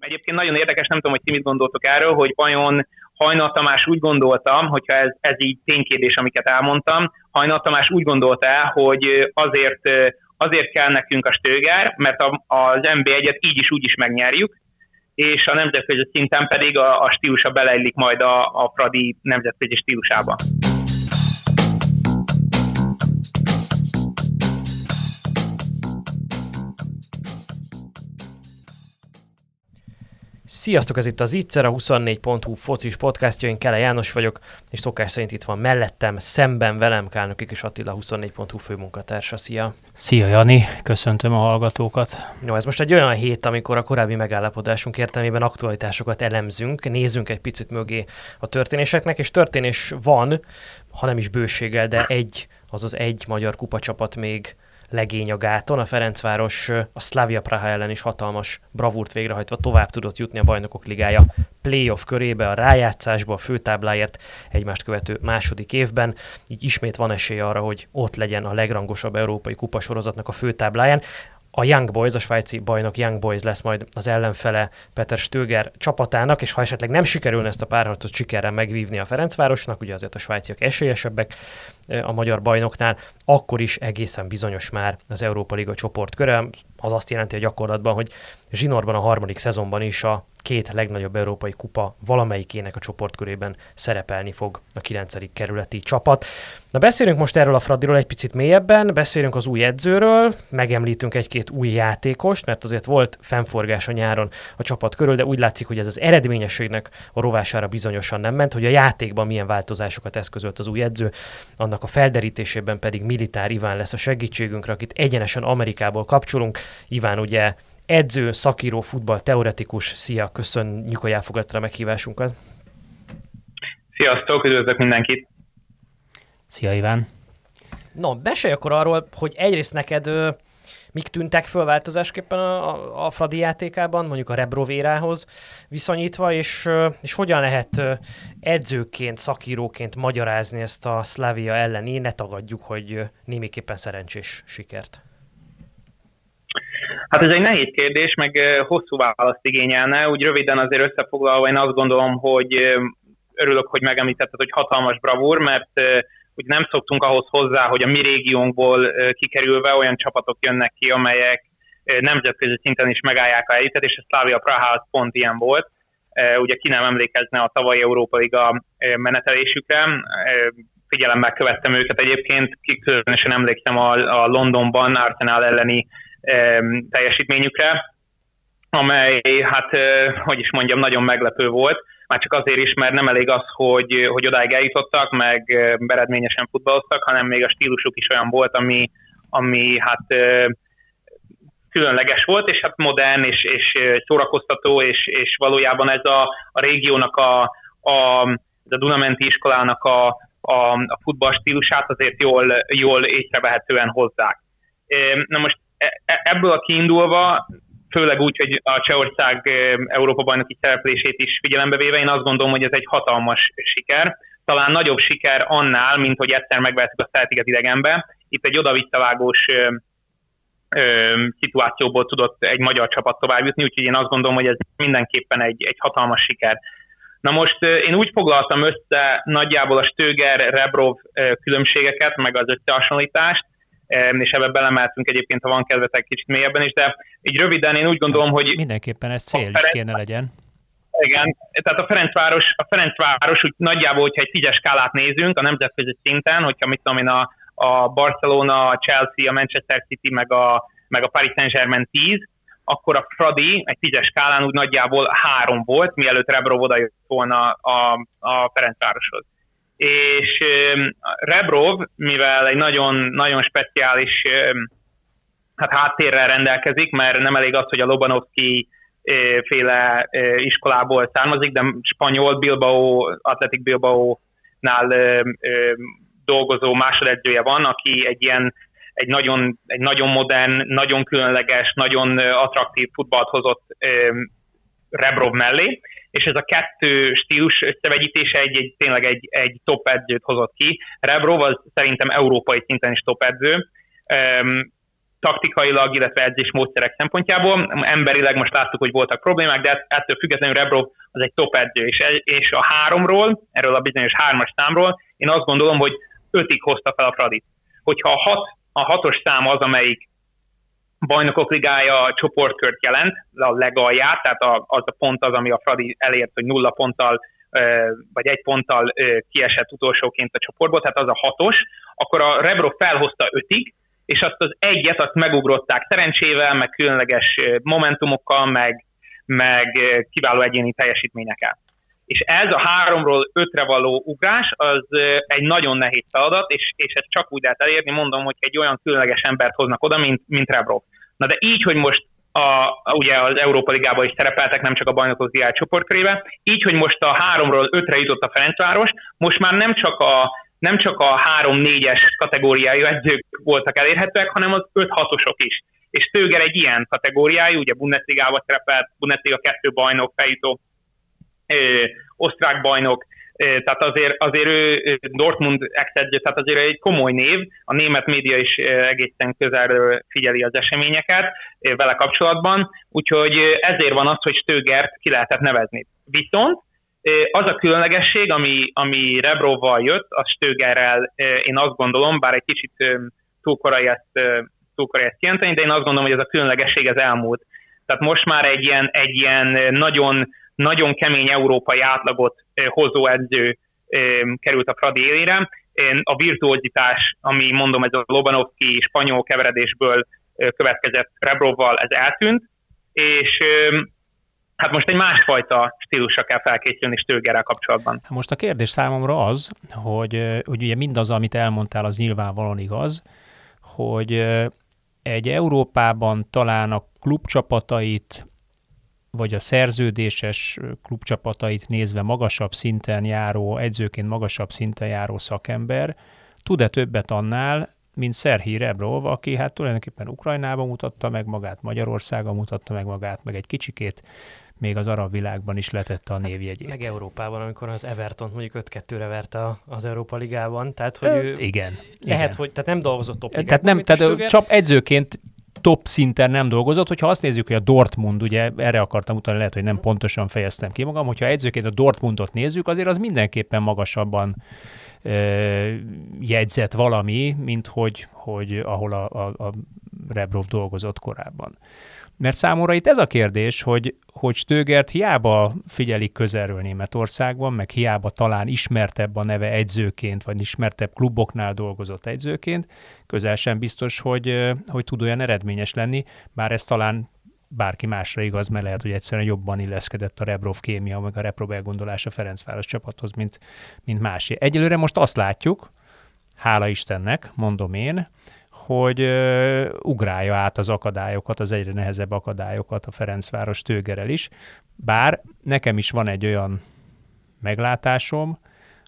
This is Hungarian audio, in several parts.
Egyébként nagyon érdekes, nem tudom, hogy ti mit gondoltok erről, hogy vajon Hajnal Tamás úgy gondoltam, hogyha ez, ez így ténykérdés, amiket elmondtam, Hajnal Tamás úgy gondolta el, hogy azért, azért kell nekünk a Stöger, mert az NB1-et így is úgy is megnyerjük, és a nemzetközi szinten pedig a, a stílusa beleillik majd a, a Fradi nemzetközi stílusába. Sziasztok, ez itt az Itzer, a 24.hu focis podcastja, én Kele János vagyok, és szokás szerint itt van mellettem, szemben velem Kálnokik és Attila 24.hu főmunkatársa. Szia! Szia Jani, köszöntöm a hallgatókat. No, ez most egy olyan hét, amikor a korábbi megállapodásunk értelmében aktualitásokat elemzünk, nézzünk egy picit mögé a történéseknek, és történés van, ha nem is bőséggel, de egy, azaz egy magyar kupacsapat még legény a gáton. A Ferencváros a Slavia Praha ellen is hatalmas bravúrt végrehajtva tovább tudott jutni a Bajnokok Ligája playoff körébe, a rájátszásba, a főtábláért egymást követő második évben. Így ismét van esély arra, hogy ott legyen a legrangosabb európai kupasorozatnak a főtábláján. A Young Boys, a svájci bajnok Young Boys lesz majd az ellenfele Peter Stöger csapatának, és ha esetleg nem sikerülne ezt a párharcot sikerrel megvívni a Ferencvárosnak, ugye azért a svájciak esélyesebbek, a magyar bajnoknál, akkor is egészen bizonyos már az Európa Liga csoportköre. Az azt jelenti a gyakorlatban, hogy zsinórban a harmadik szezonban is a két legnagyobb európai kupa valamelyikének a csoportkörében szerepelni fog a 9. kerületi csapat. Na beszélünk most erről a Fradiról egy picit mélyebben, beszélünk az új edzőről, megemlítünk egy-két új játékost, mert azért volt fennforgás a nyáron a csapat körül, de úgy látszik, hogy ez az eredményességnek a rovására bizonyosan nem ment, hogy a játékban milyen változásokat eszközölt az új edző, annak a felderítésében pedig Militár Iván lesz a segítségünkre, akit egyenesen Amerikából kapcsolunk. Iván ugye edző, szakíró, futball, teoretikus. Szia, köszönjük, hogy elfogadta a meghívásunkat. Sziasztok, üdvözlök mindenkit! Szia Iván! No, beszélj akkor arról, hogy egyrészt neked ö, mik tűntek föl változásképpen a, a, a Fradi játékában, mondjuk a Rebrovérához viszonyítva, és, és hogyan lehet edzőként, szakíróként magyarázni ezt a Slavia elleni, ne tagadjuk, hogy némiképpen szerencsés sikert? Hát ez egy nehéz kérdés, meg hosszú választ igényelne. Úgy röviden azért összefoglalva én azt gondolom, hogy örülök, hogy megemlítetted, hogy hatalmas bravúr, mert hogy nem szoktunk ahhoz hozzá, hogy a mi régiónkból kikerülve olyan csapatok jönnek ki, amelyek nemzetközi szinten is megállják a elitet, és a Slavia Praha pont ilyen volt. Ugye ki nem emlékezne a tavalyi Európa Liga menetelésükre, figyelemmel követtem őket egyébként, különösen emlékszem a, a Londonban Arsenal elleni teljesítményükre, amely, hát, hogy is mondjam, nagyon meglepő volt, már csak azért is, mert nem elég az, hogy, hogy odáig eljutottak, meg eredményesen futballoztak, hanem még a stílusuk is olyan volt, ami, ami hát különleges volt, és hát modern, és, és szórakoztató, és, és valójában ez a, a régiónak, a, a, a Dunamenti iskolának a, a, a futball stílusát azért jól, jól észrevehetően hozzák. Na most ebből a kiindulva főleg úgy, hogy a Csehország Európa bajnoki szereplését is figyelembe véve, én azt gondolom, hogy ez egy hatalmas siker. Talán nagyobb siker annál, mint hogy egyszer megvehettük a Celtiget idegenbe. Itt egy oda-visszavágós szituációból tudott egy magyar csapat tovább jutni, úgyhogy én azt gondolom, hogy ez mindenképpen egy, egy hatalmas siker. Na most én úgy foglaltam össze nagyjából a Stöger, Rebrov különbségeket, meg az összehasonlítást, és ebbe belemeltünk egyébként, ha van kedvetek kicsit mélyebben is, de így röviden én úgy gondolom, hogy... Mindenképpen ez cél is kéne legyen. Igen, tehát a Ferencváros, a Ferencváros úgy nagyjából, hogyha egy tízes skálát nézünk a nemzetközi szinten, hogyha mit tudom én, a, a Barcelona, a Chelsea, a Manchester City, meg a, meg a Paris Saint-Germain 10, akkor a Fradi egy tízes skálán úgy nagyjából három volt, mielőtt Rebrov oda jött volna a, a Ferencvároshoz és Rebrov, mivel egy nagyon, nagyon speciális hát háttérrel rendelkezik, mert nem elég az, hogy a Lobanovski féle iskolából származik, de spanyol Bilbao, Atletic Bilbao-nál dolgozó másodedzője van, aki egy ilyen egy nagyon, egy nagyon modern, nagyon különleges, nagyon attraktív futballt hozott Rebrov mellé, és ez a kettő stílus összevegyítése egy, egy, tényleg egy, egy top edzőt hozott ki. Rebrov az szerintem európai szinten is top edző. Um, taktikailag, illetve edzés módszerek szempontjából. Emberileg most láttuk, hogy voltak problémák, de ettől függetlenül Rebrov az egy top edző, és, és a háromról, erről a bizonyos hármas számról, én azt gondolom, hogy ötig hozta fel a Fradit. Hogyha a, hat, a hatos szám az, amelyik bajnokok ligája csoportkört jelent, a legalját, tehát a, az a pont az, ami a Fradi elért, hogy nulla ponttal vagy egy ponttal kiesett utolsóként a csoportból, tehát az a hatos, akkor a Rebro felhozta ötig, és azt az egyet azt megugrották szerencsével, meg különleges momentumokkal, meg, meg kiváló egyéni teljesítményekkel. És ez a háromról ötre való ugrás, az egy nagyon nehéz feladat, és, és ezt csak úgy lehet elérni, mondom, hogy egy olyan különleges embert hoznak oda, mint, mint Rebrov. Na de így, hogy most a, ugye az Európa Ligában is szerepeltek, nem csak a bajnokok diák csoportkörébe. Így, hogy most a háromról ötre jutott a Ferencváros, most már nem csak a nem csak a 3-4-es kategóriájú edzők voltak elérhetőek, hanem az 5-6-osok is. És Tőger egy ilyen kategóriájú, ugye Bundesliga-ba szerepelt, Bundesliga 2 bajnok, feljutó osztrák bajnok, tehát azért, azért ő Dortmund ex tehát azért egy komoly név, a német média is egészen közelről figyeli az eseményeket vele kapcsolatban, úgyhogy ezért van az, hogy Stögert ki lehetett nevezni. Viszont az a különlegesség, ami, ami Rebrovval jött, az Stögerrel én azt gondolom, bár egy kicsit túl korai ezt, túl korai ezt kijelenteni, de én azt gondolom, hogy ez a különlegesség ez elmúlt. Tehát most már egy ilyen, egy ilyen nagyon nagyon kemény európai átlagot hozó edző került a Fradi élére. A virtuozitás, ami mondom, ez a Lobanovski spanyol keveredésből következett Rebrovval, ez eltűnt, és hát most egy másfajta stílusra kell felkészülni Stögerrel kapcsolatban. Most a kérdés számomra az, hogy, hogy ugye mindaz, amit elmondtál, az nyilvánvalóan igaz, hogy egy Európában talán a klubcsapatait vagy a szerződéses klubcsapatait nézve magasabb szinten járó, edzőként magasabb szinten járó szakember tud-e többet annál, mint Szerhi Rebrov, aki hát tulajdonképpen Ukrajnában mutatta meg magát, Magyarországon mutatta meg magát, meg egy kicsikét még az arab világban is letette a névjegyét. Meg Európában, amikor az Everton mondjuk 5-2-re verte az Európa Ligában, tehát hogy ő igen. Lehet, igen. hogy tehát nem dolgozott top Tehát nem, tehát csak edzőként top szinten nem dolgozott. Hogyha azt nézzük, hogy a Dortmund, ugye erre akartam utalni, lehet, hogy nem pontosan fejeztem ki magam, hogyha egyzőként a Dortmundot nézzük, azért az mindenképpen magasabban ö, jegyzett valami, mint hogy, hogy ahol a, a, a Rebrov dolgozott korábban. Mert számomra itt ez a kérdés, hogy, hogy Stögert hiába figyelik közelről Németországban, meg hiába talán ismertebb a neve egyzőként, vagy ismertebb kluboknál dolgozott egyzőként, közel sem biztos, hogy, hogy tud olyan eredményes lenni, bár ez talán bárki másra igaz, mert lehet, hogy egyszerűen jobban illeszkedett a Rebrov kémia, meg a Reprov elgondolás a Ferencváros csapathoz, mint, mint másé. Egyelőre most azt látjuk, hála Istennek, mondom én, hogy uh, ugrálja át az akadályokat, az egyre nehezebb akadályokat a Ferencváros tőgerel is. Bár nekem is van egy olyan meglátásom,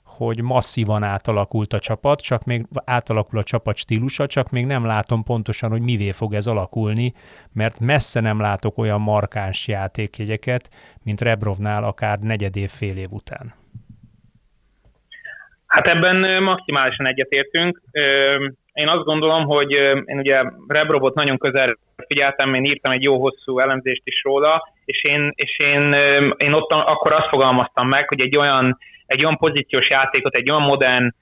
hogy masszívan átalakult a csapat, csak még átalakul a csapat stílusa, csak még nem látom pontosan, hogy mivé fog ez alakulni, mert messze nem látok olyan markáns játékjegyeket, mint Rebrovnál akár negyed fél év után. Hát ebben maximálisan egyetértünk én azt gondolom, hogy én ugye Rebrobot nagyon közel figyeltem, én írtam egy jó hosszú elemzést is róla, és én, és én, én ott akkor azt fogalmaztam meg, hogy egy olyan, egy olyan pozíciós játékot, egy olyan modern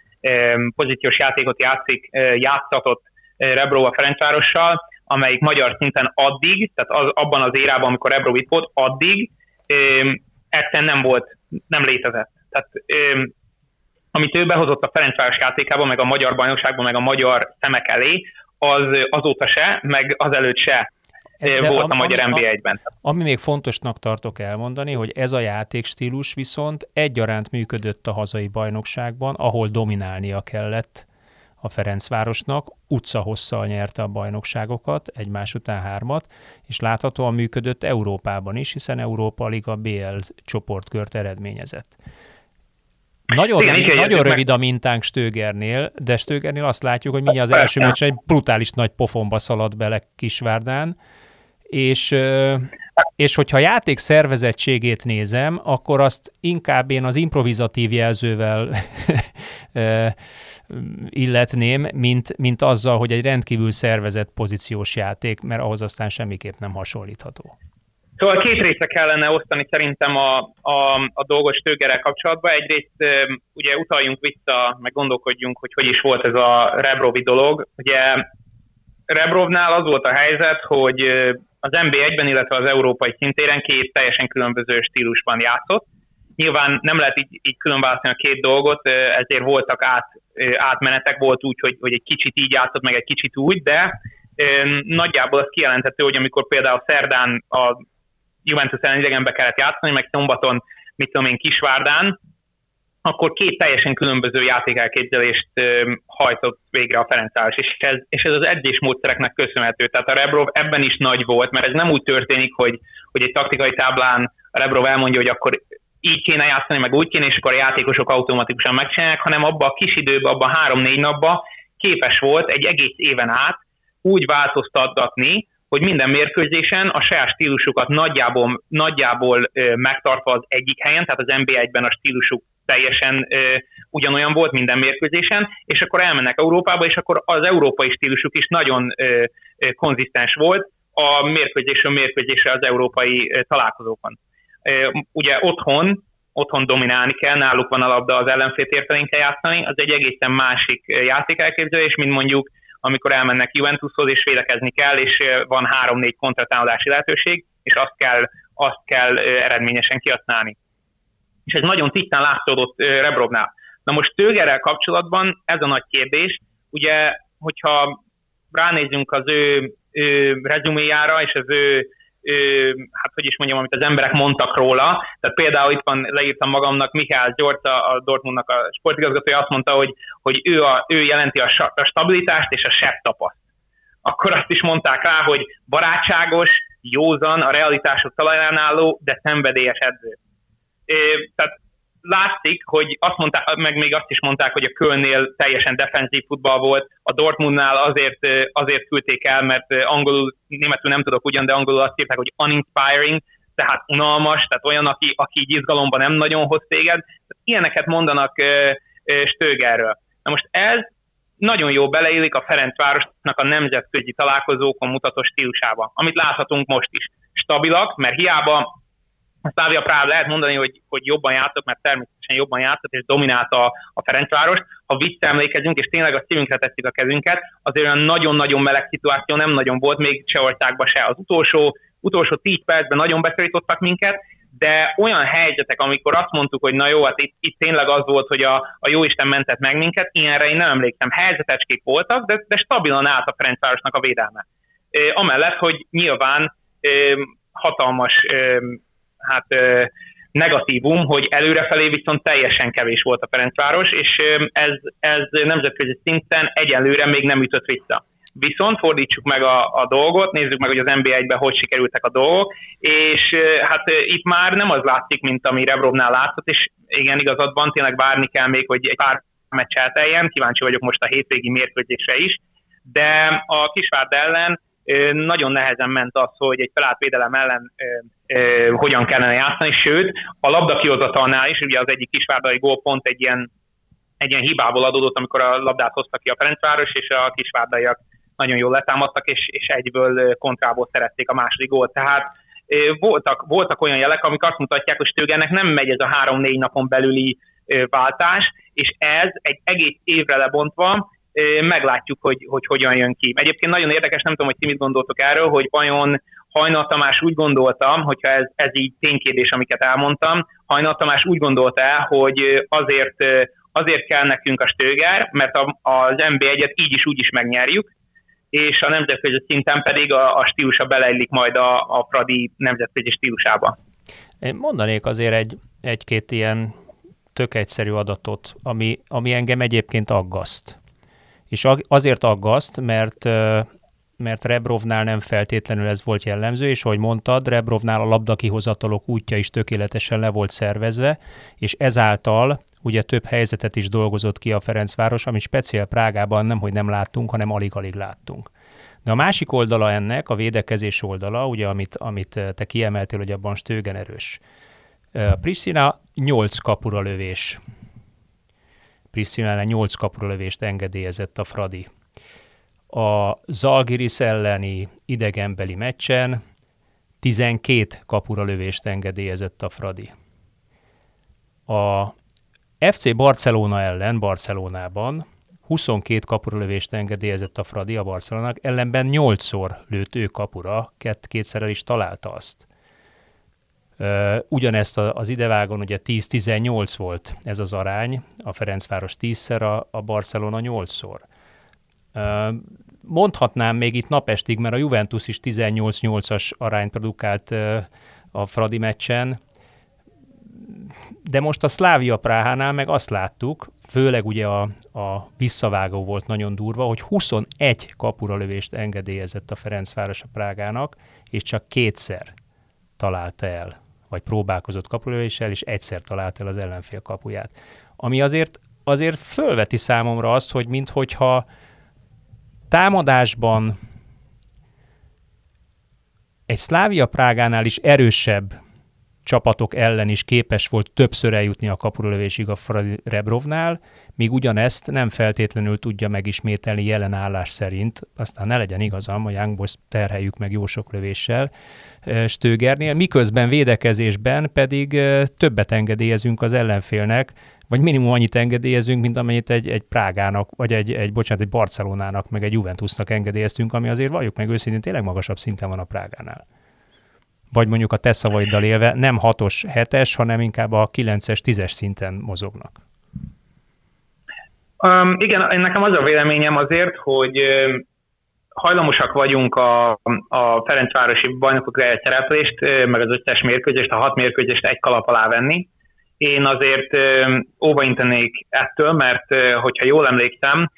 pozíciós játékot játszik, játszatott Rebro a Ferencvárossal, amelyik magyar szinten addig, tehát az, abban az érában, amikor Rebro itt volt, addig egyszerűen nem volt, nem létezett. Tehát amit ő behozott a Ferencváros játékában, meg a magyar bajnokságban, meg a magyar szemek elé, az azóta se, meg azelőtt se De volt ami, a magyar NB1-ben. Ami még fontosnak tartok elmondani, hogy ez a játékstílus viszont egyaránt működött a hazai bajnokságban, ahol dominálnia kellett a Ferencvárosnak, utcahosszal nyerte a bajnokságokat, egymás után hármat, és láthatóan működött Európában is, hiszen Európa Liga BL csoportkört eredményezett. Nagyon, Igen, rövid, nagyon rövid a mintánk Stögernél, de Stögernél azt látjuk, hogy mindjárt az első meccs egy brutális nagy pofonba szaladt bele Kisvárdán, és, és hogyha játék szervezettségét nézem, akkor azt inkább én az improvizatív jelzővel illetném, mint, mint azzal, hogy egy rendkívül szervezett pozíciós játék, mert ahhoz aztán semmiképp nem hasonlítható. Szóval két részre kellene osztani szerintem a, a, a dolgos tőgerrel kapcsolatban. Egyrészt ugye utaljunk vissza, meg gondolkodjunk, hogy hogy is volt ez a Rebrovi dolog. Ugye Rebrovnál az volt a helyzet, hogy az NB1-ben, illetve az európai szintéren két teljesen különböző stílusban játszott. Nyilván nem lehet így, így különválasztani a két dolgot, ezért voltak át, átmenetek, volt úgy, hogy, hogy egy kicsit így játszott, meg egy kicsit úgy, de nagyjából az kijelenthető, hogy amikor például szerdán a Juventus ellen idegenbe kellett játszani, meg szombaton, mit tudom én, Kisvárdán, akkor két teljesen különböző játékelképzelést hajtott végre a Ferencváros, és ez, és ez az edzés módszereknek köszönhető. Tehát a Rebrov ebben is nagy volt, mert ez nem úgy történik, hogy, hogy egy taktikai táblán a Rebrov elmondja, hogy akkor így kéne játszani, meg úgy kéne, és akkor a játékosok automatikusan megcsinálják, hanem abba a kis időben, abban három-négy napban képes volt egy egész éven át úgy változtatni, hogy minden mérkőzésen a saját stílusukat nagyjából, nagyjából megtartva az egyik helyen, tehát az NB1-ben a stílusuk teljesen ö, ugyanolyan volt minden mérkőzésen, és akkor elmennek Európába, és akkor az európai stílusuk is nagyon ö, ö, konzisztens volt a mérkőzésről mérkőzésre az európai ö, találkozókon. Ö, ugye otthon, otthon dominálni kell, náluk van a labda, az ellenfél térfelén kell játszani, az egy egészen másik játékelképzelés, mint mondjuk amikor elmennek Juventushoz, és védekezni kell, és van három-négy kontratámadási lehetőség, és azt kell, azt kell eredményesen kihasználni. És ez nagyon tisztán látszódott Rebrovnál. Na most Tőgerrel kapcsolatban ez a nagy kérdés, ugye, hogyha ránézzünk az ő, ő rezuméjára és az ő hát hogy is mondjam, amit az emberek mondtak róla. Tehát például itt van, leírtam magamnak, Mihály Gyorta, a Dortmundnak a sportigazgatója azt mondta, hogy, hogy ő, a, ő jelenti a, a stabilitást és a sebb tapaszt. Akkor azt is mondták rá, hogy barátságos, józan, a realitások talaján álló, de szenvedélyes edző. É, tehát látszik, hogy azt mondták, meg még azt is mondták, hogy a Kölnél teljesen defenzív futball volt, a Dortmundnál azért, azért küldték el, mert angolul, németül nem tudok ugyan, de angolul azt írták, hogy uninspiring, tehát unalmas, tehát olyan, aki, aki így izgalomban nem nagyon hoz téged. Ilyeneket mondanak Stögerről. Na most ez nagyon jó beleillik a Ferencvárosnak a nemzetközi találkozókon mutató stílusába, amit láthatunk most is. Stabilak, mert hiába a Szávia Práv lehet mondani, hogy, hogy jobban játszott, mert természetesen jobban játszott, és dominálta a, a Ferencvárost. Ha visszaemlékezünk, és tényleg a szívünkre tesszük a kezünket, azért olyan nagyon-nagyon meleg szituáció nem nagyon volt, még Csehországban se. Az utolsó, utolsó 10 percben nagyon beszorítottak minket, de olyan helyzetek, amikor azt mondtuk, hogy na jó, hát itt, itt tényleg az volt, hogy a, a Jóisten mentett meg minket, ilyenre én nem emlékszem. Helyzetecskék voltak, de, de stabilan állt a Ferencvárosnak a védelme. E, amellett, hogy nyilván e, hatalmas e, hát negatívum, hogy előrefelé viszont teljesen kevés volt a Ferencváros, és ez, ez nemzetközi szinten egyelőre még nem ütött vissza. Viszont fordítsuk meg a, a dolgot, nézzük meg, hogy az NBA-ben hogy sikerültek a dolgok, és hát itt már nem az látszik, mint ami Rebrovnál látszott, és igen, igazad van, tényleg várni kell még, hogy egy pár meccs elteljen, kíváncsi vagyok most a hétvégi mérkőzésre is, de a Kisvárd ellen nagyon nehezen ment az, hogy egy felállt védelem ellen hogyan kellene játszani, sőt, a labda kihozatalnál is, ugye az egyik kisvárdai gól pont egy ilyen, egy ilyen hibából adódott, amikor a labdát hozta ki a Ferencváros, és a kisvárdaiak nagyon jól letámadtak, és, és egyből kontrából szerették a második gólt. Tehát voltak, voltak olyan jelek, amik azt mutatják, hogy Stögernek nem megy ez a három-négy napon belüli váltás, és ez egy egész évre lebontva meglátjuk, hogy, hogy hogyan jön ki. Egyébként nagyon érdekes, nem tudom, hogy ti mit gondoltok erről, hogy vajon Hajnal Tamás úgy gondoltam, hogyha ez, ez így ténykérdés, amiket elmondtam, Hajnal Tamás úgy gondolta el, hogy azért, azért kell nekünk a stöger, mert a, az NB1-et így is úgy is megnyerjük, és a nemzetközi szinten pedig a, a stílusa beleillik majd a, a Fradi nemzetközi stílusába. Én mondanék azért egy, egy-két ilyen tök egyszerű adatot, ami, ami engem egyébként aggaszt. És azért aggaszt, mert mert Rebrovnál nem feltétlenül ez volt jellemző, és ahogy mondtad, Rebrovnál a labdakihozatalok útja is tökéletesen le volt szervezve, és ezáltal ugye több helyzetet is dolgozott ki a Ferencváros, ami speciál Prágában nem, hogy nem láttunk, hanem alig-alig láttunk. De a másik oldala ennek, a védekezés oldala, ugye, amit, amit te kiemeltél, hogy abban Stögen erős. Pristina 8 kapura lövés. Pristina 8 kapura lövést engedélyezett a Fradi. A Zalgiris elleni idegenbeli meccsen 12 kapura lövést engedélyezett a Fradi. A FC Barcelona ellen Barcelonában 22 kapura lövést engedélyezett a Fradi a Barcelonának, ellenben 8-szor lőtt ő kapura, két, kétszer el is találta azt. Ugyanezt az idevágon ugye 10-18 volt ez az arány, a Ferencváros 10-szer, a, Barcelona 8-szor. Mondhatnám még itt napestig, mert a Juventus is 18-8-as arányt produkált a Fradi meccsen, de most a Szlávia Práhánál meg azt láttuk, főleg ugye a, a visszavágó volt nagyon durva, hogy 21 kapura lövést engedélyezett a Ferencváros a Prágának, és csak kétszer találta el, vagy próbálkozott kapulövéssel, és egyszer talált el az ellenfél kapuját. Ami azért, azért fölveti számomra azt, hogy minthogyha támadásban egy Szlávia Prágánál is erősebb csapatok ellen is képes volt többször eljutni a kapurölövésig a Fradi Rebrovnál, míg ugyanezt nem feltétlenül tudja megismételni jelen állás szerint, aztán ne legyen igazam, a Young Boys terheljük meg jó sok lövéssel Stögernél, miközben védekezésben pedig többet engedélyezünk az ellenfélnek, vagy minimum annyit engedélyezünk, mint amennyit egy, egy Prágának, vagy egy, egy, bocsánat, egy Barcelonának, meg egy Juventusnak engedélyeztünk, ami azért valljuk meg őszintén tényleg magasabb szinten van a Prágánál vagy mondjuk a te szavaiddal élve nem 6-os, 7-es, hanem inkább a 9-es, 10-es szinten mozognak? Um, igen, nekem az a véleményem azért, hogy hajlamosak vagyunk a, a Ferencvárosi bajnokok szereplést, meg az összes mérkőzést, a hat mérkőzést egy kalap alá venni. Én azért óvaintenék ettől, mert hogyha jól emlékszem,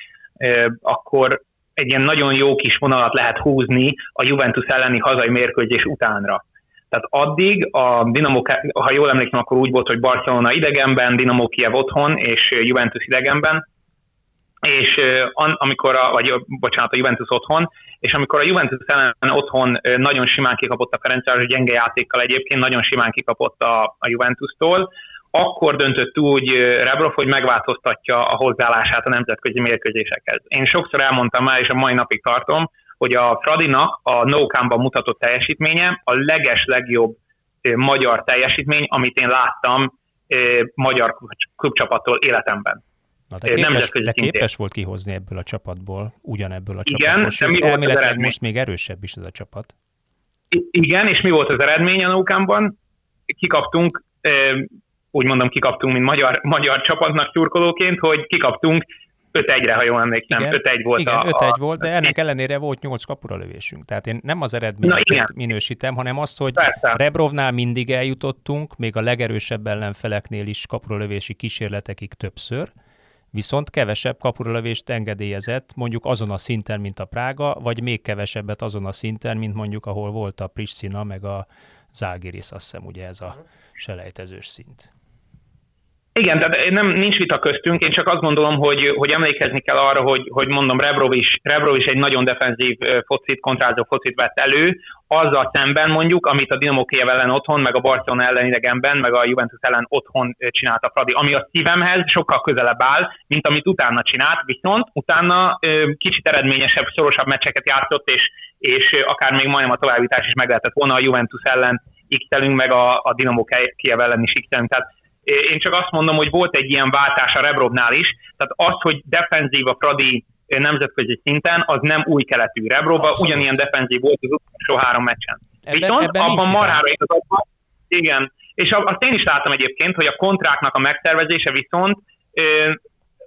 akkor egy ilyen nagyon jó kis vonalat lehet húzni a Juventus elleni hazai mérkőzés utánra. Tehát addig a Dinamo, ha jól emlékszem, akkor úgy volt, hogy Barcelona idegenben, Dinamo Kiev otthon és Juventus idegenben, és amikor a, vagy bocsánat, a Juventus otthon, és amikor a Juventus ellen otthon nagyon simán kikapott a Ferencváros, gyenge játékkal egyébként, nagyon simán kikapott a, a Juventus-tól, akkor döntött úgy Rebrov, hogy megváltoztatja a hozzáállását a nemzetközi mérkőzésekhez. Én sokszor elmondtam már, és a mai napig tartom, hogy a Fradinak a no ban mutatott teljesítménye a leges legjobb magyar teljesítmény, amit én láttam magyar klubcsapattól életemben. Na, de képes, de képes volt kihozni ebből a csapatból, ugyanebből a Igen, csapatból. Igen, mi volt az eredmény? most még erősebb is ez a csapat. I- igen, és mi volt az eredmény a Nókámban? Kikaptunk, úgy mondom kikaptunk, mint magyar, magyar csapatnak szurkolóként, hogy kikaptunk 5-1-re, ha jól emlékszem. Igen, 5-1 volt. Igen, a, 5-1 a, volt, de ennek ellenére volt 8 kapura lövésünk. Tehát én nem az eredményt minősítem, hanem azt, hogy Persze. Rebrovnál mindig eljutottunk, még a legerősebb ellenfeleknél is kapuralövési kísérletekig többször, viszont kevesebb kapuralövést engedélyezett, mondjuk azon a szinten, mint a Prága, vagy még kevesebbet azon a szinten, mint mondjuk ahol volt a Pristina, meg a Zalgiris, azt hiszem ugye ez a mhm. selejtezős szint. Igen, tehát nem, nincs vita köztünk, én csak azt gondolom, hogy, hogy emlékezni kell arra, hogy, hogy mondom, Rebrov is, Rebrov is egy nagyon defenzív focit, kontrázó focit vett elő, azzal szemben mondjuk, amit a Dinamo Kiev ellen otthon, meg a Barcelona ellen idegenben, meg a Juventus ellen otthon csinálta Fradi, ami a szívemhez sokkal közelebb áll, mint amit utána csinált, viszont utána kicsit eredményesebb, szorosabb meccseket játszott, és, és akár még majdnem a továbbítás is meg lehetett volna a Juventus ellen x meg a, a Dinamo Kiev ellen is x Tehát én csak azt mondom, hogy volt egy ilyen váltás a Rebrovnál is, tehát az, hogy defenzív a Fradi nemzetközi szinten, az nem új keletű. Rebrova ugyanilyen defenzív volt az utolsó három meccsen. Ebben, Viszont ebben abban marhára igazad igen, és azt én is láttam egyébként, hogy a kontráknak a megtervezése viszont ö,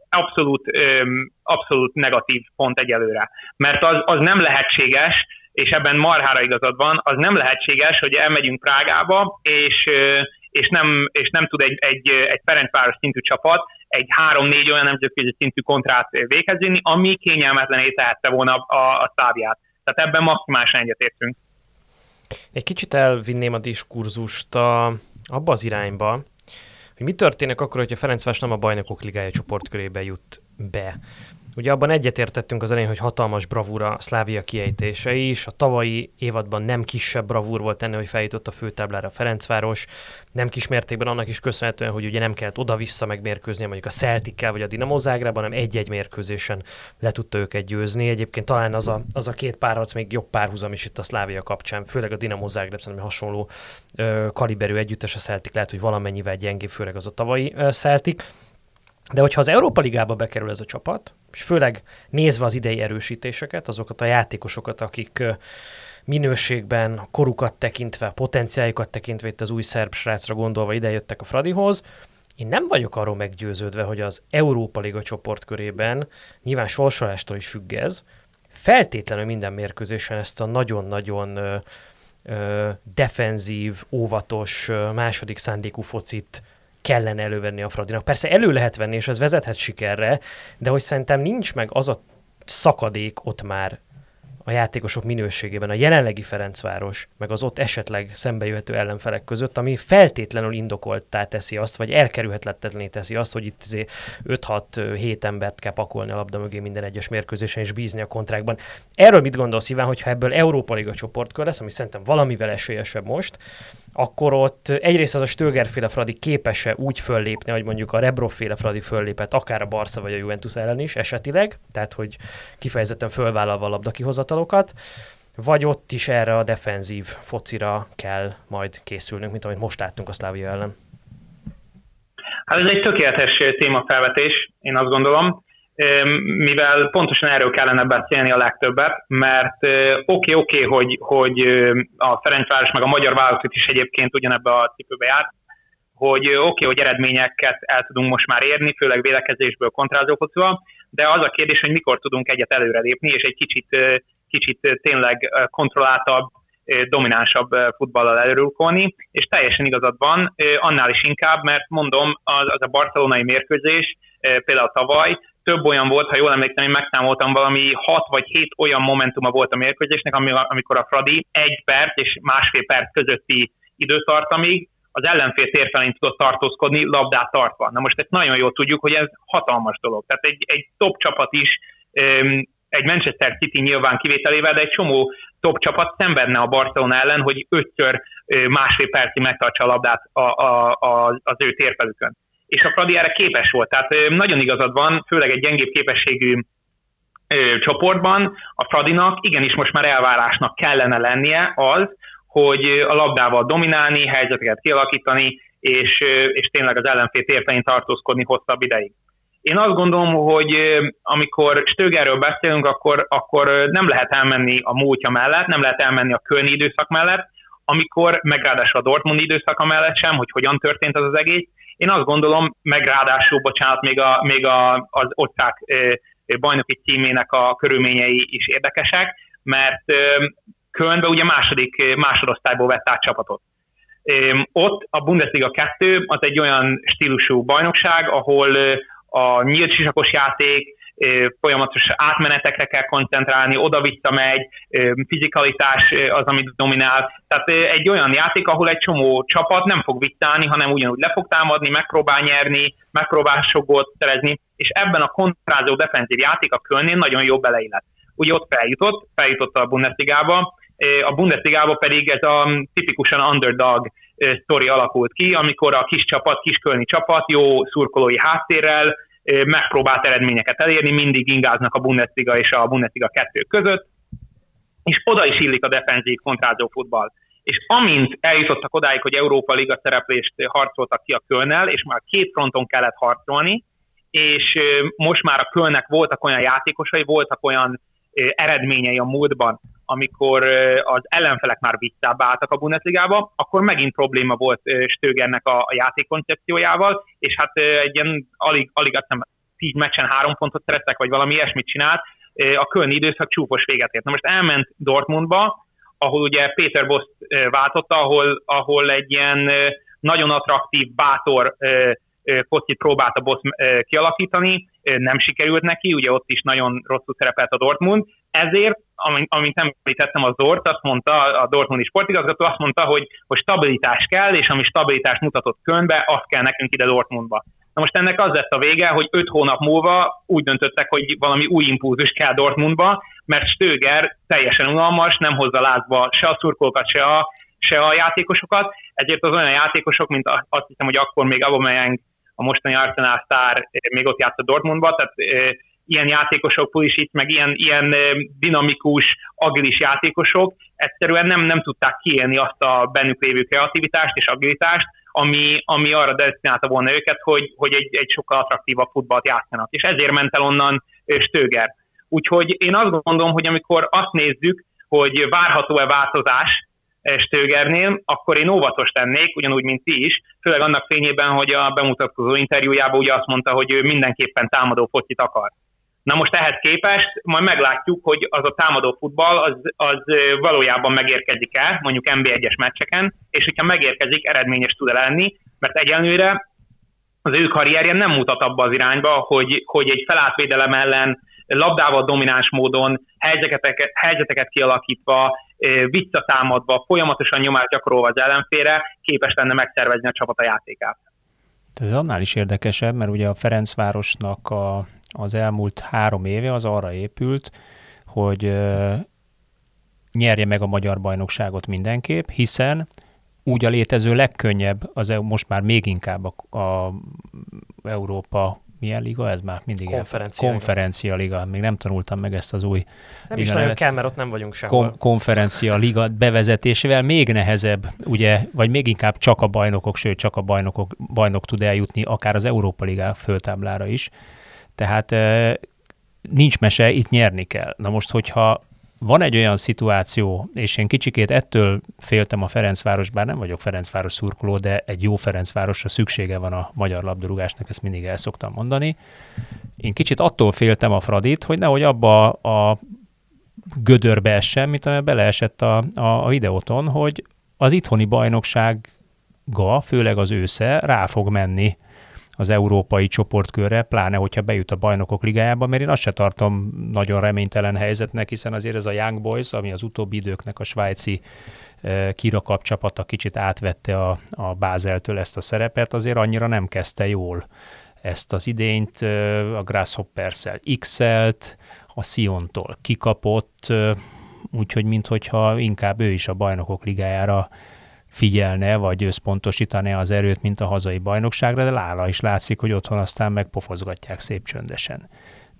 abszolút, ö, abszolút negatív pont egyelőre. Mert az, az nem lehetséges, és ebben marhára igazad van, az nem lehetséges, hogy elmegyünk Prágába, és, és nem, és nem tud egy, egy, egy Ferencváros szintű csapat egy három-négy olyan nemzetközi szintű kontrát végezni, ami kényelmetlen tehette volna a, a szávját. Tehát ebben maximálisan egyetértünk. Egy kicsit elvinném a diskurzust a, abba az irányba, hogy mi történik akkor, hogyha Ferencváros nem a bajnokok ligája csoportkörébe jut be. Ugye abban egyetértettünk az elején, hogy hatalmas bravúra Szlávia kiejtése is. A tavalyi évadban nem kisebb bravúr volt ennél, hogy feljutott a főtáblára Ferencváros. Nem kis mértékben annak is köszönhetően, hogy ugye nem kellett oda-vissza megmérkőzni mondjuk a Celtic vagy a Dinamo Zágrában, hanem egy-egy mérkőzésen le tudta őket győzni. Egyébként talán az a, az a két párharc még jobb párhuzam is itt a Szlávia kapcsán, főleg a Dinamo Zágráb szerintem hasonló ö, kaliberű együttes a Celtic lehet, hogy valamennyivel gyengébb, főleg az a tavalyi ö, Celtic. De hogyha az Európa Ligába bekerül ez a csapat, és főleg nézve az idei erősítéseket, azokat a játékosokat, akik minőségben, korukat tekintve, potenciáljukat tekintve, itt az új szerb srácra gondolva idejöttek a Fradihoz, én nem vagyok arról meggyőződve, hogy az Európa Liga csoportkörében, nyilván sorsolástól is függ ez, feltétlenül minden mérkőzésen ezt a nagyon-nagyon ö, ö, defenzív, óvatos, ö, második szándékú focit kellene elővenni a Fradinak. Persze elő lehet venni, és ez vezethet sikerre, de hogy szerintem nincs meg az a szakadék ott már a játékosok minőségében a jelenlegi Ferencváros, meg az ott esetleg szembejöhető ellenfelek között, ami feltétlenül indokoltá teszi azt, vagy elkerülhetetlenné teszi azt, hogy itt 5-6-7 izé embert kell pakolni a labda mögé minden egyes mérkőzésen és bízni a kontrákban. Erről mit gondolsz, Iván, hogyha ebből Európa Liga csoportkör lesz, ami szerintem valamivel esélyesebb most, akkor ott egyrészt az a Stögerféle Fradi képes-e úgy föllépni, hogy mondjuk a Rebroféle Fradi föllépett, akár a Barca vagy a Juventus ellen is esetileg, tehát hogy kifejezetten fölvállalva a labda kihozatalokat, vagy ott is erre a defenzív focira kell majd készülnünk, mint amit most láttunk a Szlávia ellen? Hát ez egy tökéletes témafelvetés, én azt gondolom mivel pontosan erről kellene beszélni a legtöbbet, mert oké, okay, oké, okay, hogy, hogy a Ferencváros meg a magyar válogatott is egyébként ugyanebbe a cipőbe járt, hogy oké, okay, hogy eredményeket el tudunk most már érni, főleg vélekezésből kontrázófocúval, de az a kérdés, hogy mikor tudunk egyet előrelépni, és egy kicsit, kicsit tényleg kontrolláltabb, dominánsabb futballal előrulkolni, és teljesen igazad van, annál is inkább, mert mondom, az, az a barcelonai mérkőzés, például tavaly, több olyan volt, ha jól emlékszem, én megszámoltam valami 6 vagy 7 olyan momentuma volt a mérkőzésnek, amikor a Fradi egy perc és másfél perc közötti időtartamig az ellenfél térfelén tudott tartózkodni, labdát tartva. Na most ezt nagyon jól tudjuk, hogy ez hatalmas dolog. Tehát egy, egy top csapat is, egy Manchester City nyilván kivételével, de egy csomó top csapat szenvedne a Barcelona ellen, hogy ötször másfél percig megtartsa a labdát a, a, a, az ő térfelükön és a Fradi erre képes volt. Tehát nagyon igazad van, főleg egy gyengébb képességű csoportban a Fradinak igenis most már elvárásnak kellene lennie az, hogy a labdával dominálni, helyzeteket kialakítani, és, és tényleg az ellenfél térfelén tartózkodni hosszabb ideig. Én azt gondolom, hogy amikor Stögerről beszélünk, akkor, akkor nem lehet elmenni a múltja mellett, nem lehet elmenni a kölni időszak mellett, amikor, meg a Dortmund időszaka mellett sem, hogy hogyan történt az az egész, én azt gondolom, meg ráadásul, bocsánat, még, a, még a, az ország bajnoki címének a körülményei is érdekesek, mert Kölnbe ugye második, másodosztályból vett át csapatot. Ott a Bundesliga 2 az egy olyan stílusú bajnokság, ahol a nyílt sisakos játék, folyamatos átmenetekre kell koncentrálni, oda-vissza megy, fizikalitás az, amit dominál. Tehát egy olyan játék, ahol egy csomó csapat nem fog visszaállni, hanem ugyanúgy le fog támadni, megpróbál nyerni, megpróbál sogot szerezni, és ebben a kontrázó defenzív játék a Kölnén nagyon jó beleillett. Ugye ott feljutott, feljutott a Bundesligába, a Bundesligába pedig ez a tipikusan underdog sztori alakult ki, amikor a kis csapat, kiskölni csapat jó szurkolói háttérrel, megpróbált eredményeket elérni, mindig ingáznak a Bundesliga és a Bundesliga 2 között, és oda is illik a defenzív kontrázó futball. És amint eljutottak odáig, hogy Európa Liga szereplést harcoltak ki a Kölnel, és már két fronton kellett harcolni, és most már a Kölnek voltak olyan játékosai, voltak olyan eredményei a múltban, amikor az ellenfelek már visszább álltak a Bundesligába, akkor megint probléma volt Stögernek a, a játékkoncepciójával, és hát egy ilyen alig, alig azt hiszem, tíz meccsen három pontot szerettek, vagy valami ilyesmit csinált, a kölni időszak csúfos véget ért. Na most elment Dortmundba, ahol ugye Péter Bosz váltotta, ahol, ahol egy ilyen nagyon attraktív, bátor focit próbálta Bosz kialakítani, nem sikerült neki, ugye ott is nagyon rosszul szerepelt a Dortmund, ezért, amint említettem, a Zort azt mondta, a Dortmundi sportigazgató azt mondta, hogy, hogy stabilitás kell, és ami stabilitást mutatott Kölnbe, azt kell nekünk ide Dortmundba. Na most ennek az lett a vége, hogy öt hónap múlva úgy döntöttek, hogy valami új impulzus kell Dortmundba, mert Stöger teljesen unalmas, nem hozza lázba se a szurkolókat, se a, se a játékosokat, ezért az olyan játékosok, mint azt hiszem, hogy akkor még Aubameyang a mostani Arsenal sztár még ott játszott Dortmundba, tehát e, ilyen játékosok, Pulisic, meg ilyen, ilyen dinamikus, agilis játékosok egyszerűen nem, nem tudták kiélni azt a bennük lévő kreativitást és agilitást, ami, ami arra destinálta volna őket, hogy, hogy egy, egy sokkal attraktívabb futballt játszanak. És ezért ment el onnan Stöger. Úgyhogy én azt gondolom, hogy amikor azt nézzük, hogy várható-e változás Stögernél, akkor én óvatos lennék, ugyanúgy, mint ti is, főleg annak fényében, hogy a bemutatkozó interjújában ugye azt mondta, hogy ő mindenképpen támadó focit akar. Na most ehhez képest majd meglátjuk, hogy az a támadó futball az, az valójában megérkezik el, mondjuk NB1-es meccseken, és hogyha megérkezik, eredményes tud lenni, mert egyenlőre az ő karrierje nem mutat abba az irányba, hogy, hogy egy felátvédelem ellen labdával domináns módon helyzeteket, helyzeteket kialakítva, visszatámadva, folyamatosan nyomást gyakorolva az ellenfére képes lenne megszervezni a csapat a játékát. Ez annál is érdekesebb, mert ugye a Ferencvárosnak a az elmúlt három éve az arra épült, hogy nyerje meg a magyar bajnokságot mindenképp, hiszen úgy a létező legkönnyebb, az e most már még inkább a, a Európa milyen liga ez már mindig konferencia, konferencia liga. liga. Még nem tanultam meg ezt az új Nem is nagyon kell, mert ott nem vagyunk sehol. Kom- konferencia liga bevezetésével még nehezebb, ugye, vagy még inkább csak a bajnokok, sőt csak a bajnokok, bajnok tud eljutni, akár az Európa Liga föltáblára is. Tehát nincs mese, itt nyerni kell. Na most, hogyha van egy olyan szituáció, és én kicsikét ettől féltem a Ferencváros, bár nem vagyok Ferencváros szurkoló, de egy jó Ferencvárosra szüksége van a magyar labdarúgásnak, ezt mindig el szoktam mondani. Én kicsit attól féltem a Fradit, hogy nehogy abba a gödörbe essen, mint amely beleesett a, a, a videóton, hogy az itthoni bajnoksága, főleg az ősze, rá fog menni az európai csoportkörre, pláne hogyha bejut a bajnokok ligájába, mert én azt se tartom nagyon reménytelen helyzetnek, hiszen azért ez a Young Boys, ami az utóbbi időknek a svájci kirakap csapata kicsit átvette a, a Bázeltől ezt a szerepet, azért annyira nem kezdte jól ezt az idényt, a Grasshopper-szel x-elt, a Siontól kikapott, úgyhogy minthogyha inkább ő is a bajnokok ligájára figyelne, vagy összpontosítani az erőt, mint a hazai bajnokságra, de lála is látszik, hogy otthon aztán megpofozgatják szép csöndesen.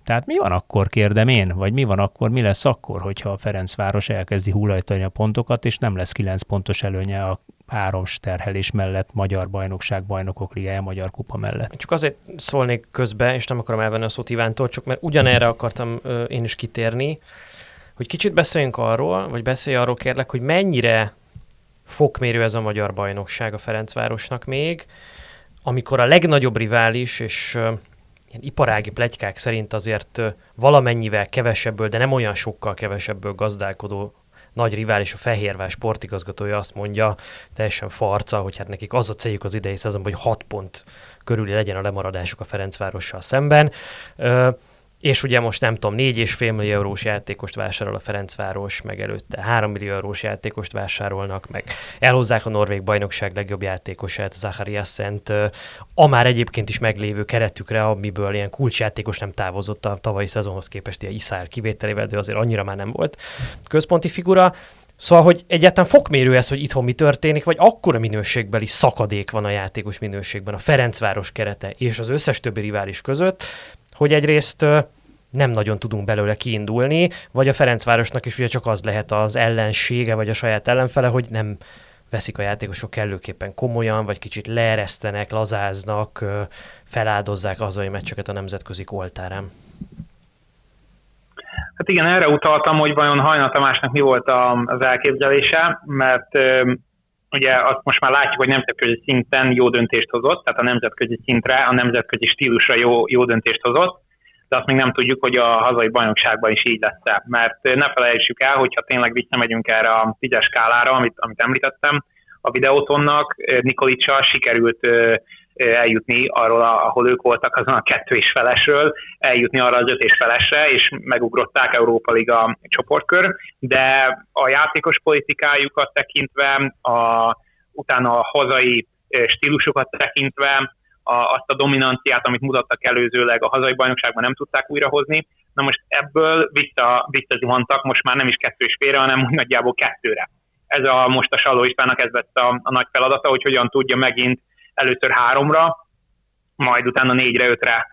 Tehát mi van akkor, kérdem én, vagy mi van akkor, mi lesz akkor, hogyha a Ferencváros elkezdi hullajtani a pontokat, és nem lesz 9 pontos előnye a három terhelés mellett Magyar Bajnokság, Bajnokok Ligája, Magyar Kupa mellett. Csak azért szólnék közbe, és nem akarom elvenni a szót Ivántól, csak mert ugyanerre akartam én is kitérni, hogy kicsit beszéljünk arról, vagy beszélj arról kérlek, hogy mennyire fokmérő ez a magyar bajnokság a Ferencvárosnak még, amikor a legnagyobb rivális, és ilyen iparági plegykák szerint azért valamennyivel kevesebből, de nem olyan sokkal kevesebből gazdálkodó nagy rivális, a Fehérvár sportigazgatója azt mondja, teljesen farca, hogy hát nekik az a céljuk az idei szezonban, hogy 6 pont körüli legyen a lemaradásuk a Ferencvárossal szemben. És ugye most nem tudom, 4,5 millió eurós játékost vásárol a Ferencváros, meg előtte 3 millió eurós játékost vásárolnak, meg elhozzák a Norvég bajnokság legjobb játékosát, Zacharias Szent, a már egyébként is meglévő keretükre, amiből ilyen kulcsjátékos nem távozott a tavalyi szezonhoz képest, ilyen Iszár kivételével, de azért annyira már nem volt központi figura. Szóval, hogy egyáltalán fokmérő ez, hogy itthon mi történik, vagy akkora minőségbeli szakadék van a játékos minőségben, a Ferencváros kerete és az összes többi rivális között, hogy egyrészt nem nagyon tudunk belőle kiindulni, vagy a Ferencvárosnak is ugye csak az lehet az ellensége, vagy a saját ellenfele, hogy nem veszik a játékosok kellőképpen komolyan, vagy kicsit leeresztenek, lazáznak, feláldozzák az hazai meccseket a nemzetközi oltárán. Hát igen, erre utaltam, hogy vajon Hajna Tamásnak mi volt az elképzelése, mert ugye azt most már látjuk, hogy nemzetközi szinten jó döntést hozott, tehát a nemzetközi szintre, a nemzetközi stílusra jó, jó döntést hozott, de azt még nem tudjuk, hogy a hazai bajnokságban is így lesz Mert ne felejtsük el, hogyha tényleg visszamegyünk erre a tízes skálára, amit, amit említettem, a videótonnak Nikolicsa sikerült eljutni arról, ahol ők voltak azon a kettő és felesről, eljutni arra az öt és felesre, és megugrották Európa Liga csoportkör, de a játékos politikájukat tekintve, a, utána a hazai stílusokat tekintve, a, azt a dominanciát, amit mutattak előzőleg a hazai bajnokságban nem tudták újrahozni. Na most ebből vissza, visszazuhantak, most már nem is kettő és félre, hanem nagyjából kettőre. Ez a most a Saló Ispának ez lett a, a nagy feladata, hogy hogyan tudja megint először háromra, majd utána négyre, ötre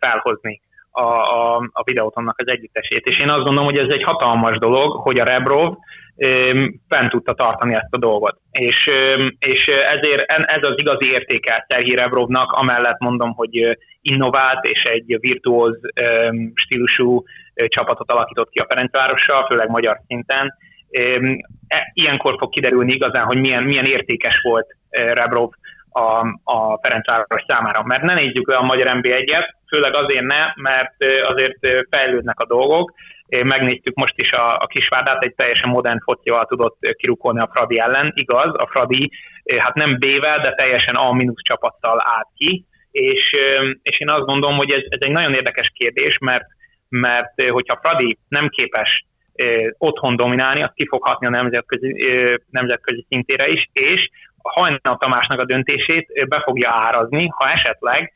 felhozni a, a, a videótonnak az együttesét. És én azt gondolom, hogy ez egy hatalmas dolog, hogy a Rebrov fent tudta tartani ezt a dolgot. És, és ezért ez az igazi értéke Szerhi Rebrovnak, amellett mondom, hogy innovált és egy virtuóz stílusú csapatot alakított ki a Ferencvárossal, főleg magyar szinten. E, ilyenkor fog kiderülni igazán, hogy milyen, milyen értékes volt Rebrov a, a Ferencváros számára. Mert ne nézzük le a magyar NB1-et, főleg azért ne, mert azért fejlődnek a dolgok, megnéztük most is a, a Kisvárdát, egy teljesen modern focival tudott kirukolni a Fradi ellen. Igaz, a Fradi hát nem B-vel, de teljesen A- csapattal állt ki, és, és én azt gondolom, hogy ez, ez egy nagyon érdekes kérdés, mert, mert hogyha Fradi nem képes otthon dominálni, az ki fog hatni a nemzetközi, nemzetközi szintére is, és Hajnal Tamásnak a döntését be fogja árazni, ha esetleg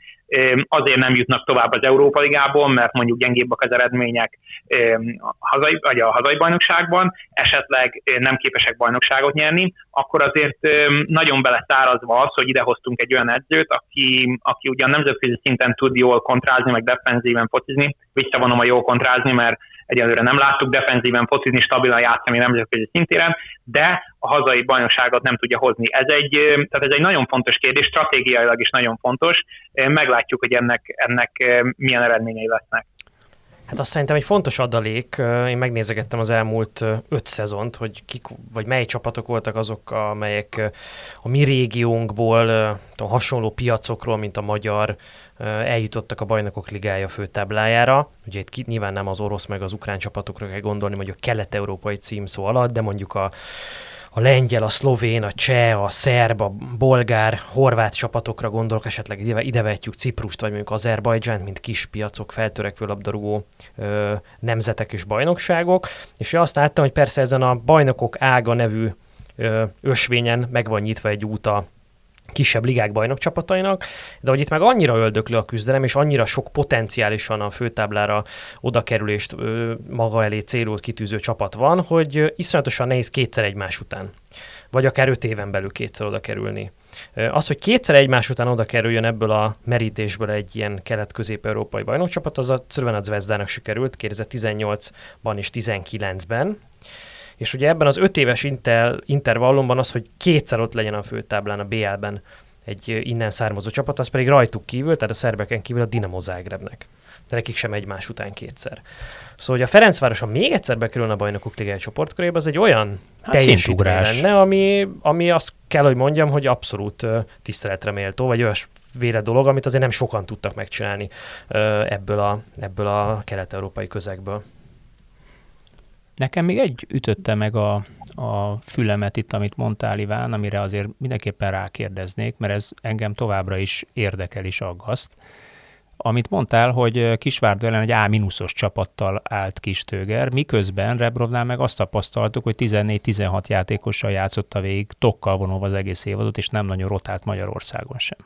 azért nem jutnak tovább az Európa Ligából, mert mondjuk gyengébbek az eredmények a hazai, vagy a hazai bajnokságban, esetleg nem képesek bajnokságot nyerni, akkor azért nagyon beleszárazva az, hogy idehoztunk egy olyan edzőt, aki, aki ugyan nemzetközi szinten tud jól kontrázni, meg defenzíven focizni, visszavonom a jó kontrázni, mert egyelőre nem láttuk defenzíven focizni, stabilan játszani nemzetközi szintéren, de a hazai bajnokságot nem tudja hozni. Ez egy, tehát ez egy nagyon fontos kérdés, stratégiailag is nagyon fontos. Meglátjuk, hogy ennek, ennek milyen eredményei lesznek. Hát azt szerintem egy fontos adalék, én megnézegettem az elmúlt öt szezont, hogy kik, vagy mely csapatok voltak azok, amelyek a mi régiónkból, a hasonló piacokról, mint a magyar, eljutottak a Bajnokok Ligája főtáblájára. Ugye itt nyilván nem az orosz meg az ukrán csapatokra kell gondolni, mondjuk kelet-európai címszó alatt, de mondjuk a a lengyel, a szlovén, a cseh, a szerb, a bolgár, horvát csapatokra gondolok, esetleg ide, ide vetjük Ciprust, vagy mondjuk Azerbajdzsánt, mint kis piacok, feltörekvő labdarúgó ö, nemzetek és bajnokságok. És azt láttam, hogy persze ezen a bajnokok ága nevű ö, ösvényen meg van nyitva egy út a kisebb ligák bajnokcsapatainak, de hogy itt meg annyira öldöklő a küzdelem, és annyira sok potenciálisan a főtáblára odakerülést ö, maga elé célul kitűző csapat van, hogy iszonyatosan nehéz kétszer egymás után vagy akár öt éven belül kétszer oda kerülni. Az, hogy kétszer egymás után oda kerüljön ebből a merítésből egy ilyen kelet-közép-európai bajnokcsapat, az a Crvena Zvezdának sikerült 2018-ban és 19-ben, és ugye ebben az öt éves inter, intervallumban az, hogy kétszer ott legyen a főtáblán, a BL-ben egy innen származó csapat, az pedig rajtuk kívül, tehát a szerbeken kívül a Dinamo Zágrebnek. De nekik sem egymás után kétszer. Szóval, hogy a Ferencváros, ha még egyszer bekerülne a bajnokok ligai csoportkörébe, az egy olyan hát teljesítmény lenne, ami, ami azt kell, hogy mondjam, hogy abszolút tiszteletre méltó, vagy olyas véle dolog, amit azért nem sokan tudtak megcsinálni ebből a, ebből a kelet-európai közegből. Nekem még egy ütötte meg a, a fülemet itt, amit mondtál, Iván, amire azért mindenképpen rákérdeznék, mert ez engem továbbra is érdekel és aggaszt. Amit mondtál, hogy Kisvárd ellen egy A-os csapattal állt Kistőger, miközben Rebrovnál meg azt tapasztaltuk, hogy 14-16 játékossal játszotta végig, tokkal vonulva az egész évadot, és nem nagyon rotált Magyarországon sem.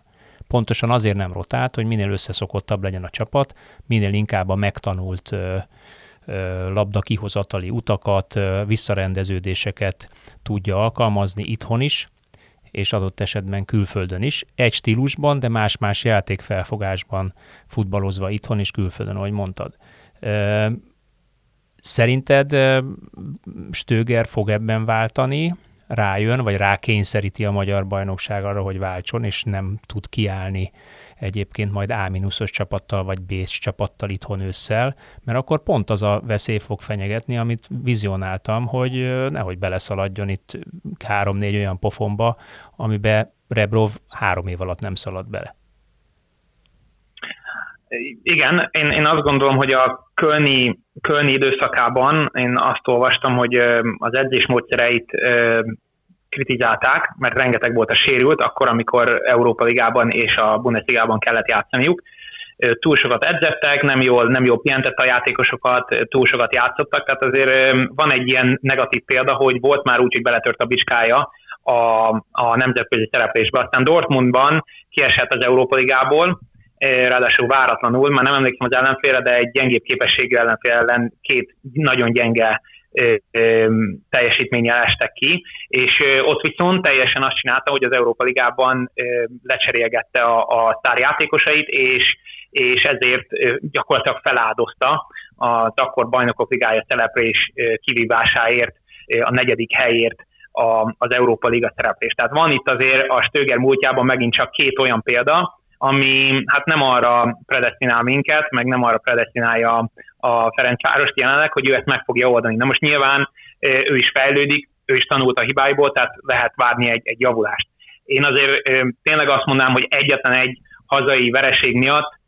Pontosan azért nem rotált, hogy minél összeszokottabb legyen a csapat, minél inkább a megtanult labda kihozatali utakat, visszarendeződéseket tudja alkalmazni itthon is, és adott esetben külföldön is. Egy stílusban, de más-más játékfelfogásban futballozva itthon és külföldön, ahogy mondtad. Szerinted Stöger fog ebben váltani, rájön, vagy rákényszeríti a magyar bajnokság arra, hogy váltson, és nem tud kiállni egyébként majd A-os csapattal vagy b csapattal itthon ősszel, mert akkor pont az a veszély fog fenyegetni, amit vizionáltam, hogy nehogy beleszaladjon itt három-négy olyan pofonba, amibe Rebrov három év alatt nem szalad bele. Igen, én, én azt gondolom, hogy a Kölni, Kölni időszakában én azt olvastam, hogy az edzés módszereit kritizálták, mert rengeteg volt a sérült, akkor, amikor Európa Ligában és a Bundesligában kellett játszaniuk. Túl sokat edzettek, nem jól, nem jól pihentett a játékosokat, túl sokat játszottak, tehát azért van egy ilyen negatív példa, hogy volt már úgy, hogy beletört a biskája a, a nemzetközi szereplésbe. Aztán Dortmundban kiesett az Európa Ligából, ráadásul váratlanul, már nem emlékszem az ellenfélre, de egy gyengébb képességű ellenfél ellen két nagyon gyenge teljesítménnyel estek ki, és ott viszont teljesen azt csinálta, hogy az Európa Ligában lecserélgette a, a sztárjátékosait, és, és ezért gyakorlatilag feláldozta az akkor bajnokok ligája teleplés kivívásáért, a negyedik helyért az Európa Liga szereplést. Tehát van itt azért a Stöger múltjában megint csak két olyan példa, ami hát nem arra predestinál minket, meg nem arra predestinálja a Ferencvárost jelenleg, hogy ő ezt meg fogja oldani. Na most nyilván ő is fejlődik, ő is tanult a hibáiból, tehát lehet várni egy, egy javulást. Én azért tényleg azt mondanám, hogy egyetlen egy hazai vereség miatt,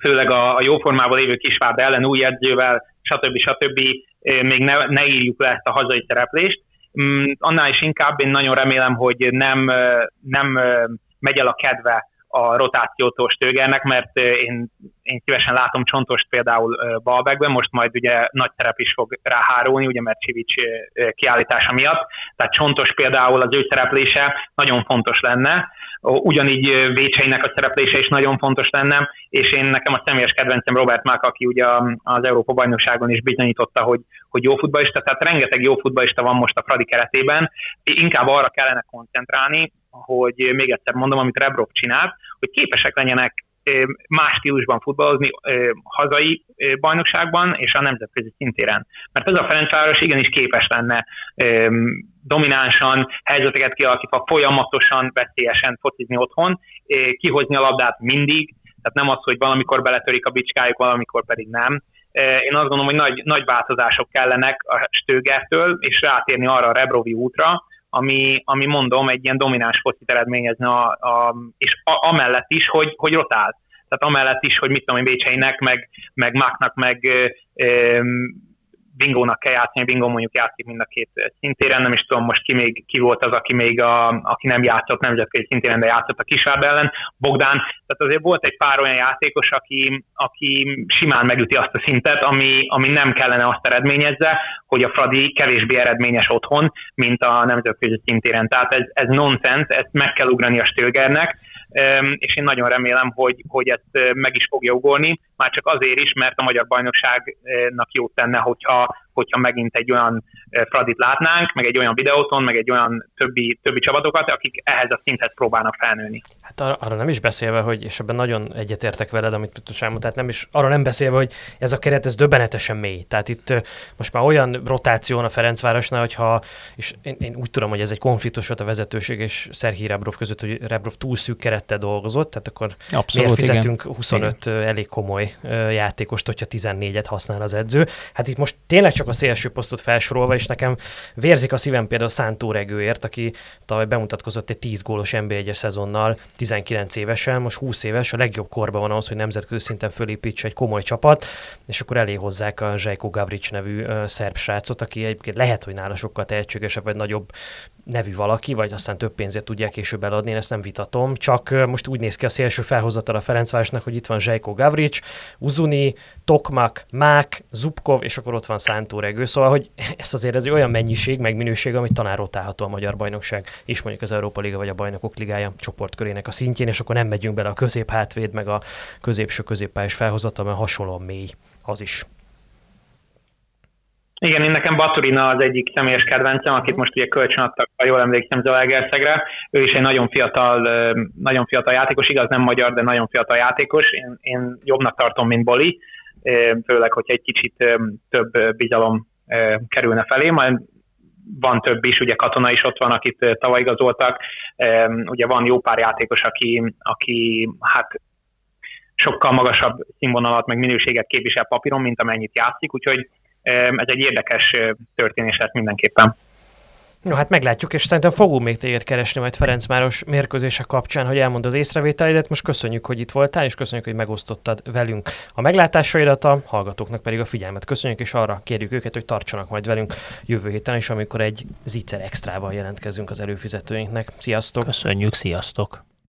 főleg a, a jóformában lévő Kisváb ellen új edzővel, stb. stb. még ne, ne írjuk le ezt a hazai szereplést. Mm, annál is inkább én nagyon remélem, hogy nem, nem megy el a kedve a rotációtól Stögernek, mert én, én szívesen látom Csontost például Balbekben, most majd ugye nagy szerep is fog ráhárulni, ugye mert Csivics kiállítása miatt, tehát Csontos például az ő szereplése nagyon fontos lenne, ugyanígy Vécseinek a szereplése is nagyon fontos lenne, és én nekem a személyes kedvencem Robert Mák, aki ugye az Európa bajnokságon is bizonyította, hogy, hogy jó futballista, tehát rengeteg jó futballista van most a Fradi keretében, inkább arra kellene koncentrálni, hogy még egyszer mondom, amit Rebrov csinált, hogy képesek legyenek más stílusban futballozni hazai bajnokságban és a nemzetközi szintéren. Mert ez a Ferencváros igenis képes lenne dominánsan, helyzeteket kialakítva, folyamatosan, veszélyesen focizni otthon, kihozni a labdát mindig, tehát nem az, hogy valamikor beletörik a bicskájuk, valamikor pedig nem. Én azt gondolom, hogy nagy, nagy változások kellenek a Stögertől, és rátérni arra a Rebrovi útra, ami, ami mondom, egy ilyen domináns focit eredményezne, a, a, és a, amellett is, hogy, hogy rotál. Tehát amellett is, hogy mit tudom én, Bécseinek, meg, meg Máknak, meg Bingónak kell játszani, Bingó mondjuk játszik mind a két szintéren, nem is tudom most ki, még, ki volt az, aki még a, aki nem játszott nemzetközi szintéren, de játszott a Kisvárd ellen, Bogdán, tehát azért volt egy pár olyan játékos, aki, aki simán megüti azt a szintet, ami, ami nem kellene azt eredményezze, hogy a Fradi kevésbé eredményes otthon, mint a nemzetközi szintéren. Tehát ez, ez nonsens, ezt meg kell ugrani a Stilgernek, és én nagyon remélem, hogy, hogy ezt meg is fogja ugorni, már csak azért is, mert a magyar bajnokságnak jót tenne, hogyha, hogyha megint egy olyan Fradit látnánk, meg egy olyan videóton, meg egy olyan többi, többi csapatokat, akik ehhez a szinthez próbálnak felnőni. Hát ar- arra nem is beszélve, hogy, és ebben nagyon egyetértek veled, amit tudsz tehát nem is, arra nem beszélve, hogy ez a keret, ez döbbenetesen mély. Tehát itt most már olyan rotáció a Ferencvárosnál, hogyha, és én, én, úgy tudom, hogy ez egy konfliktus volt a vezetőség és Szerhi Rebrov között, hogy Rebrov túl szűk kerettel dolgozott, tehát akkor Abszolút, miért fizetünk igen. 25 igen. elég komoly játékost, hogyha 14-et használ az edző. Hát itt most tényleg csak a szélső posztot felsorolva, és nekem vérzik a szívem például Szántó Regőért, aki tavaly bemutatkozott egy 10 gólos NB1-es szezonnal, 19 évesen, most 20 éves, a legjobb korban van az, hogy nemzetközi szinten fölépítse egy komoly csapat, és akkor elé hozzák a Zsajko Gavric nevű szerb srácot, aki egyébként lehet, hogy nála sokkal tehetségesebb, vagy nagyobb nevű valaki, vagy aztán több pénzért tudják később eladni, én ezt nem vitatom. Csak most úgy néz ki a szélső felhozatal a Ferencvárosnak, hogy itt van Zsajko Gavric, Uzuni, Tokmak, Mák, Zubkov, és akkor ott van Szántó Regő. Szóval, hogy ez azért ez egy olyan mennyiség, meg minőség, amit tanár rotálható a Magyar Bajnokság, és mondjuk az Európa Liga vagy a Bajnokok Ligája csoportkörének a szintjén, és akkor nem megyünk bele a középhátvéd, meg a középső középpályás felhozatal, mert hasonlóan mély az is. Igen, én nekem Baturina az egyik személyes kedvencem, akit most ugye kölcsönadtak, ha jól emlékszem, Zalaegerszegre. Ő is egy nagyon fiatal, nagyon fiatal játékos, igaz nem magyar, de nagyon fiatal játékos. Én, én jobbnak tartom, mint Boli, főleg, hogyha egy kicsit több bizalom kerülne felé, majd van több is, ugye Katona is ott van, akit tavaly igazoltak, ugye van jó pár játékos, aki, aki hát sokkal magasabb színvonalat, meg minőséget képvisel papíron, mint amennyit játszik, úgyhogy ez egy érdekes történés lesz mindenképpen. No, hát meglátjuk, és szerintem fogunk még téged keresni majd Ferencváros mérkőzése kapcsán, hogy elmond az észrevételeidet. Most köszönjük, hogy itt voltál, és köszönjük, hogy megosztottad velünk a meglátásaidat, a hallgatóknak pedig a figyelmet köszönjük, és arra kérjük őket, hogy tartsanak majd velünk jövő héten is, amikor egy zicser extrával jelentkezünk az előfizetőinknek. Sziasztok! Köszönjük, sziasztok!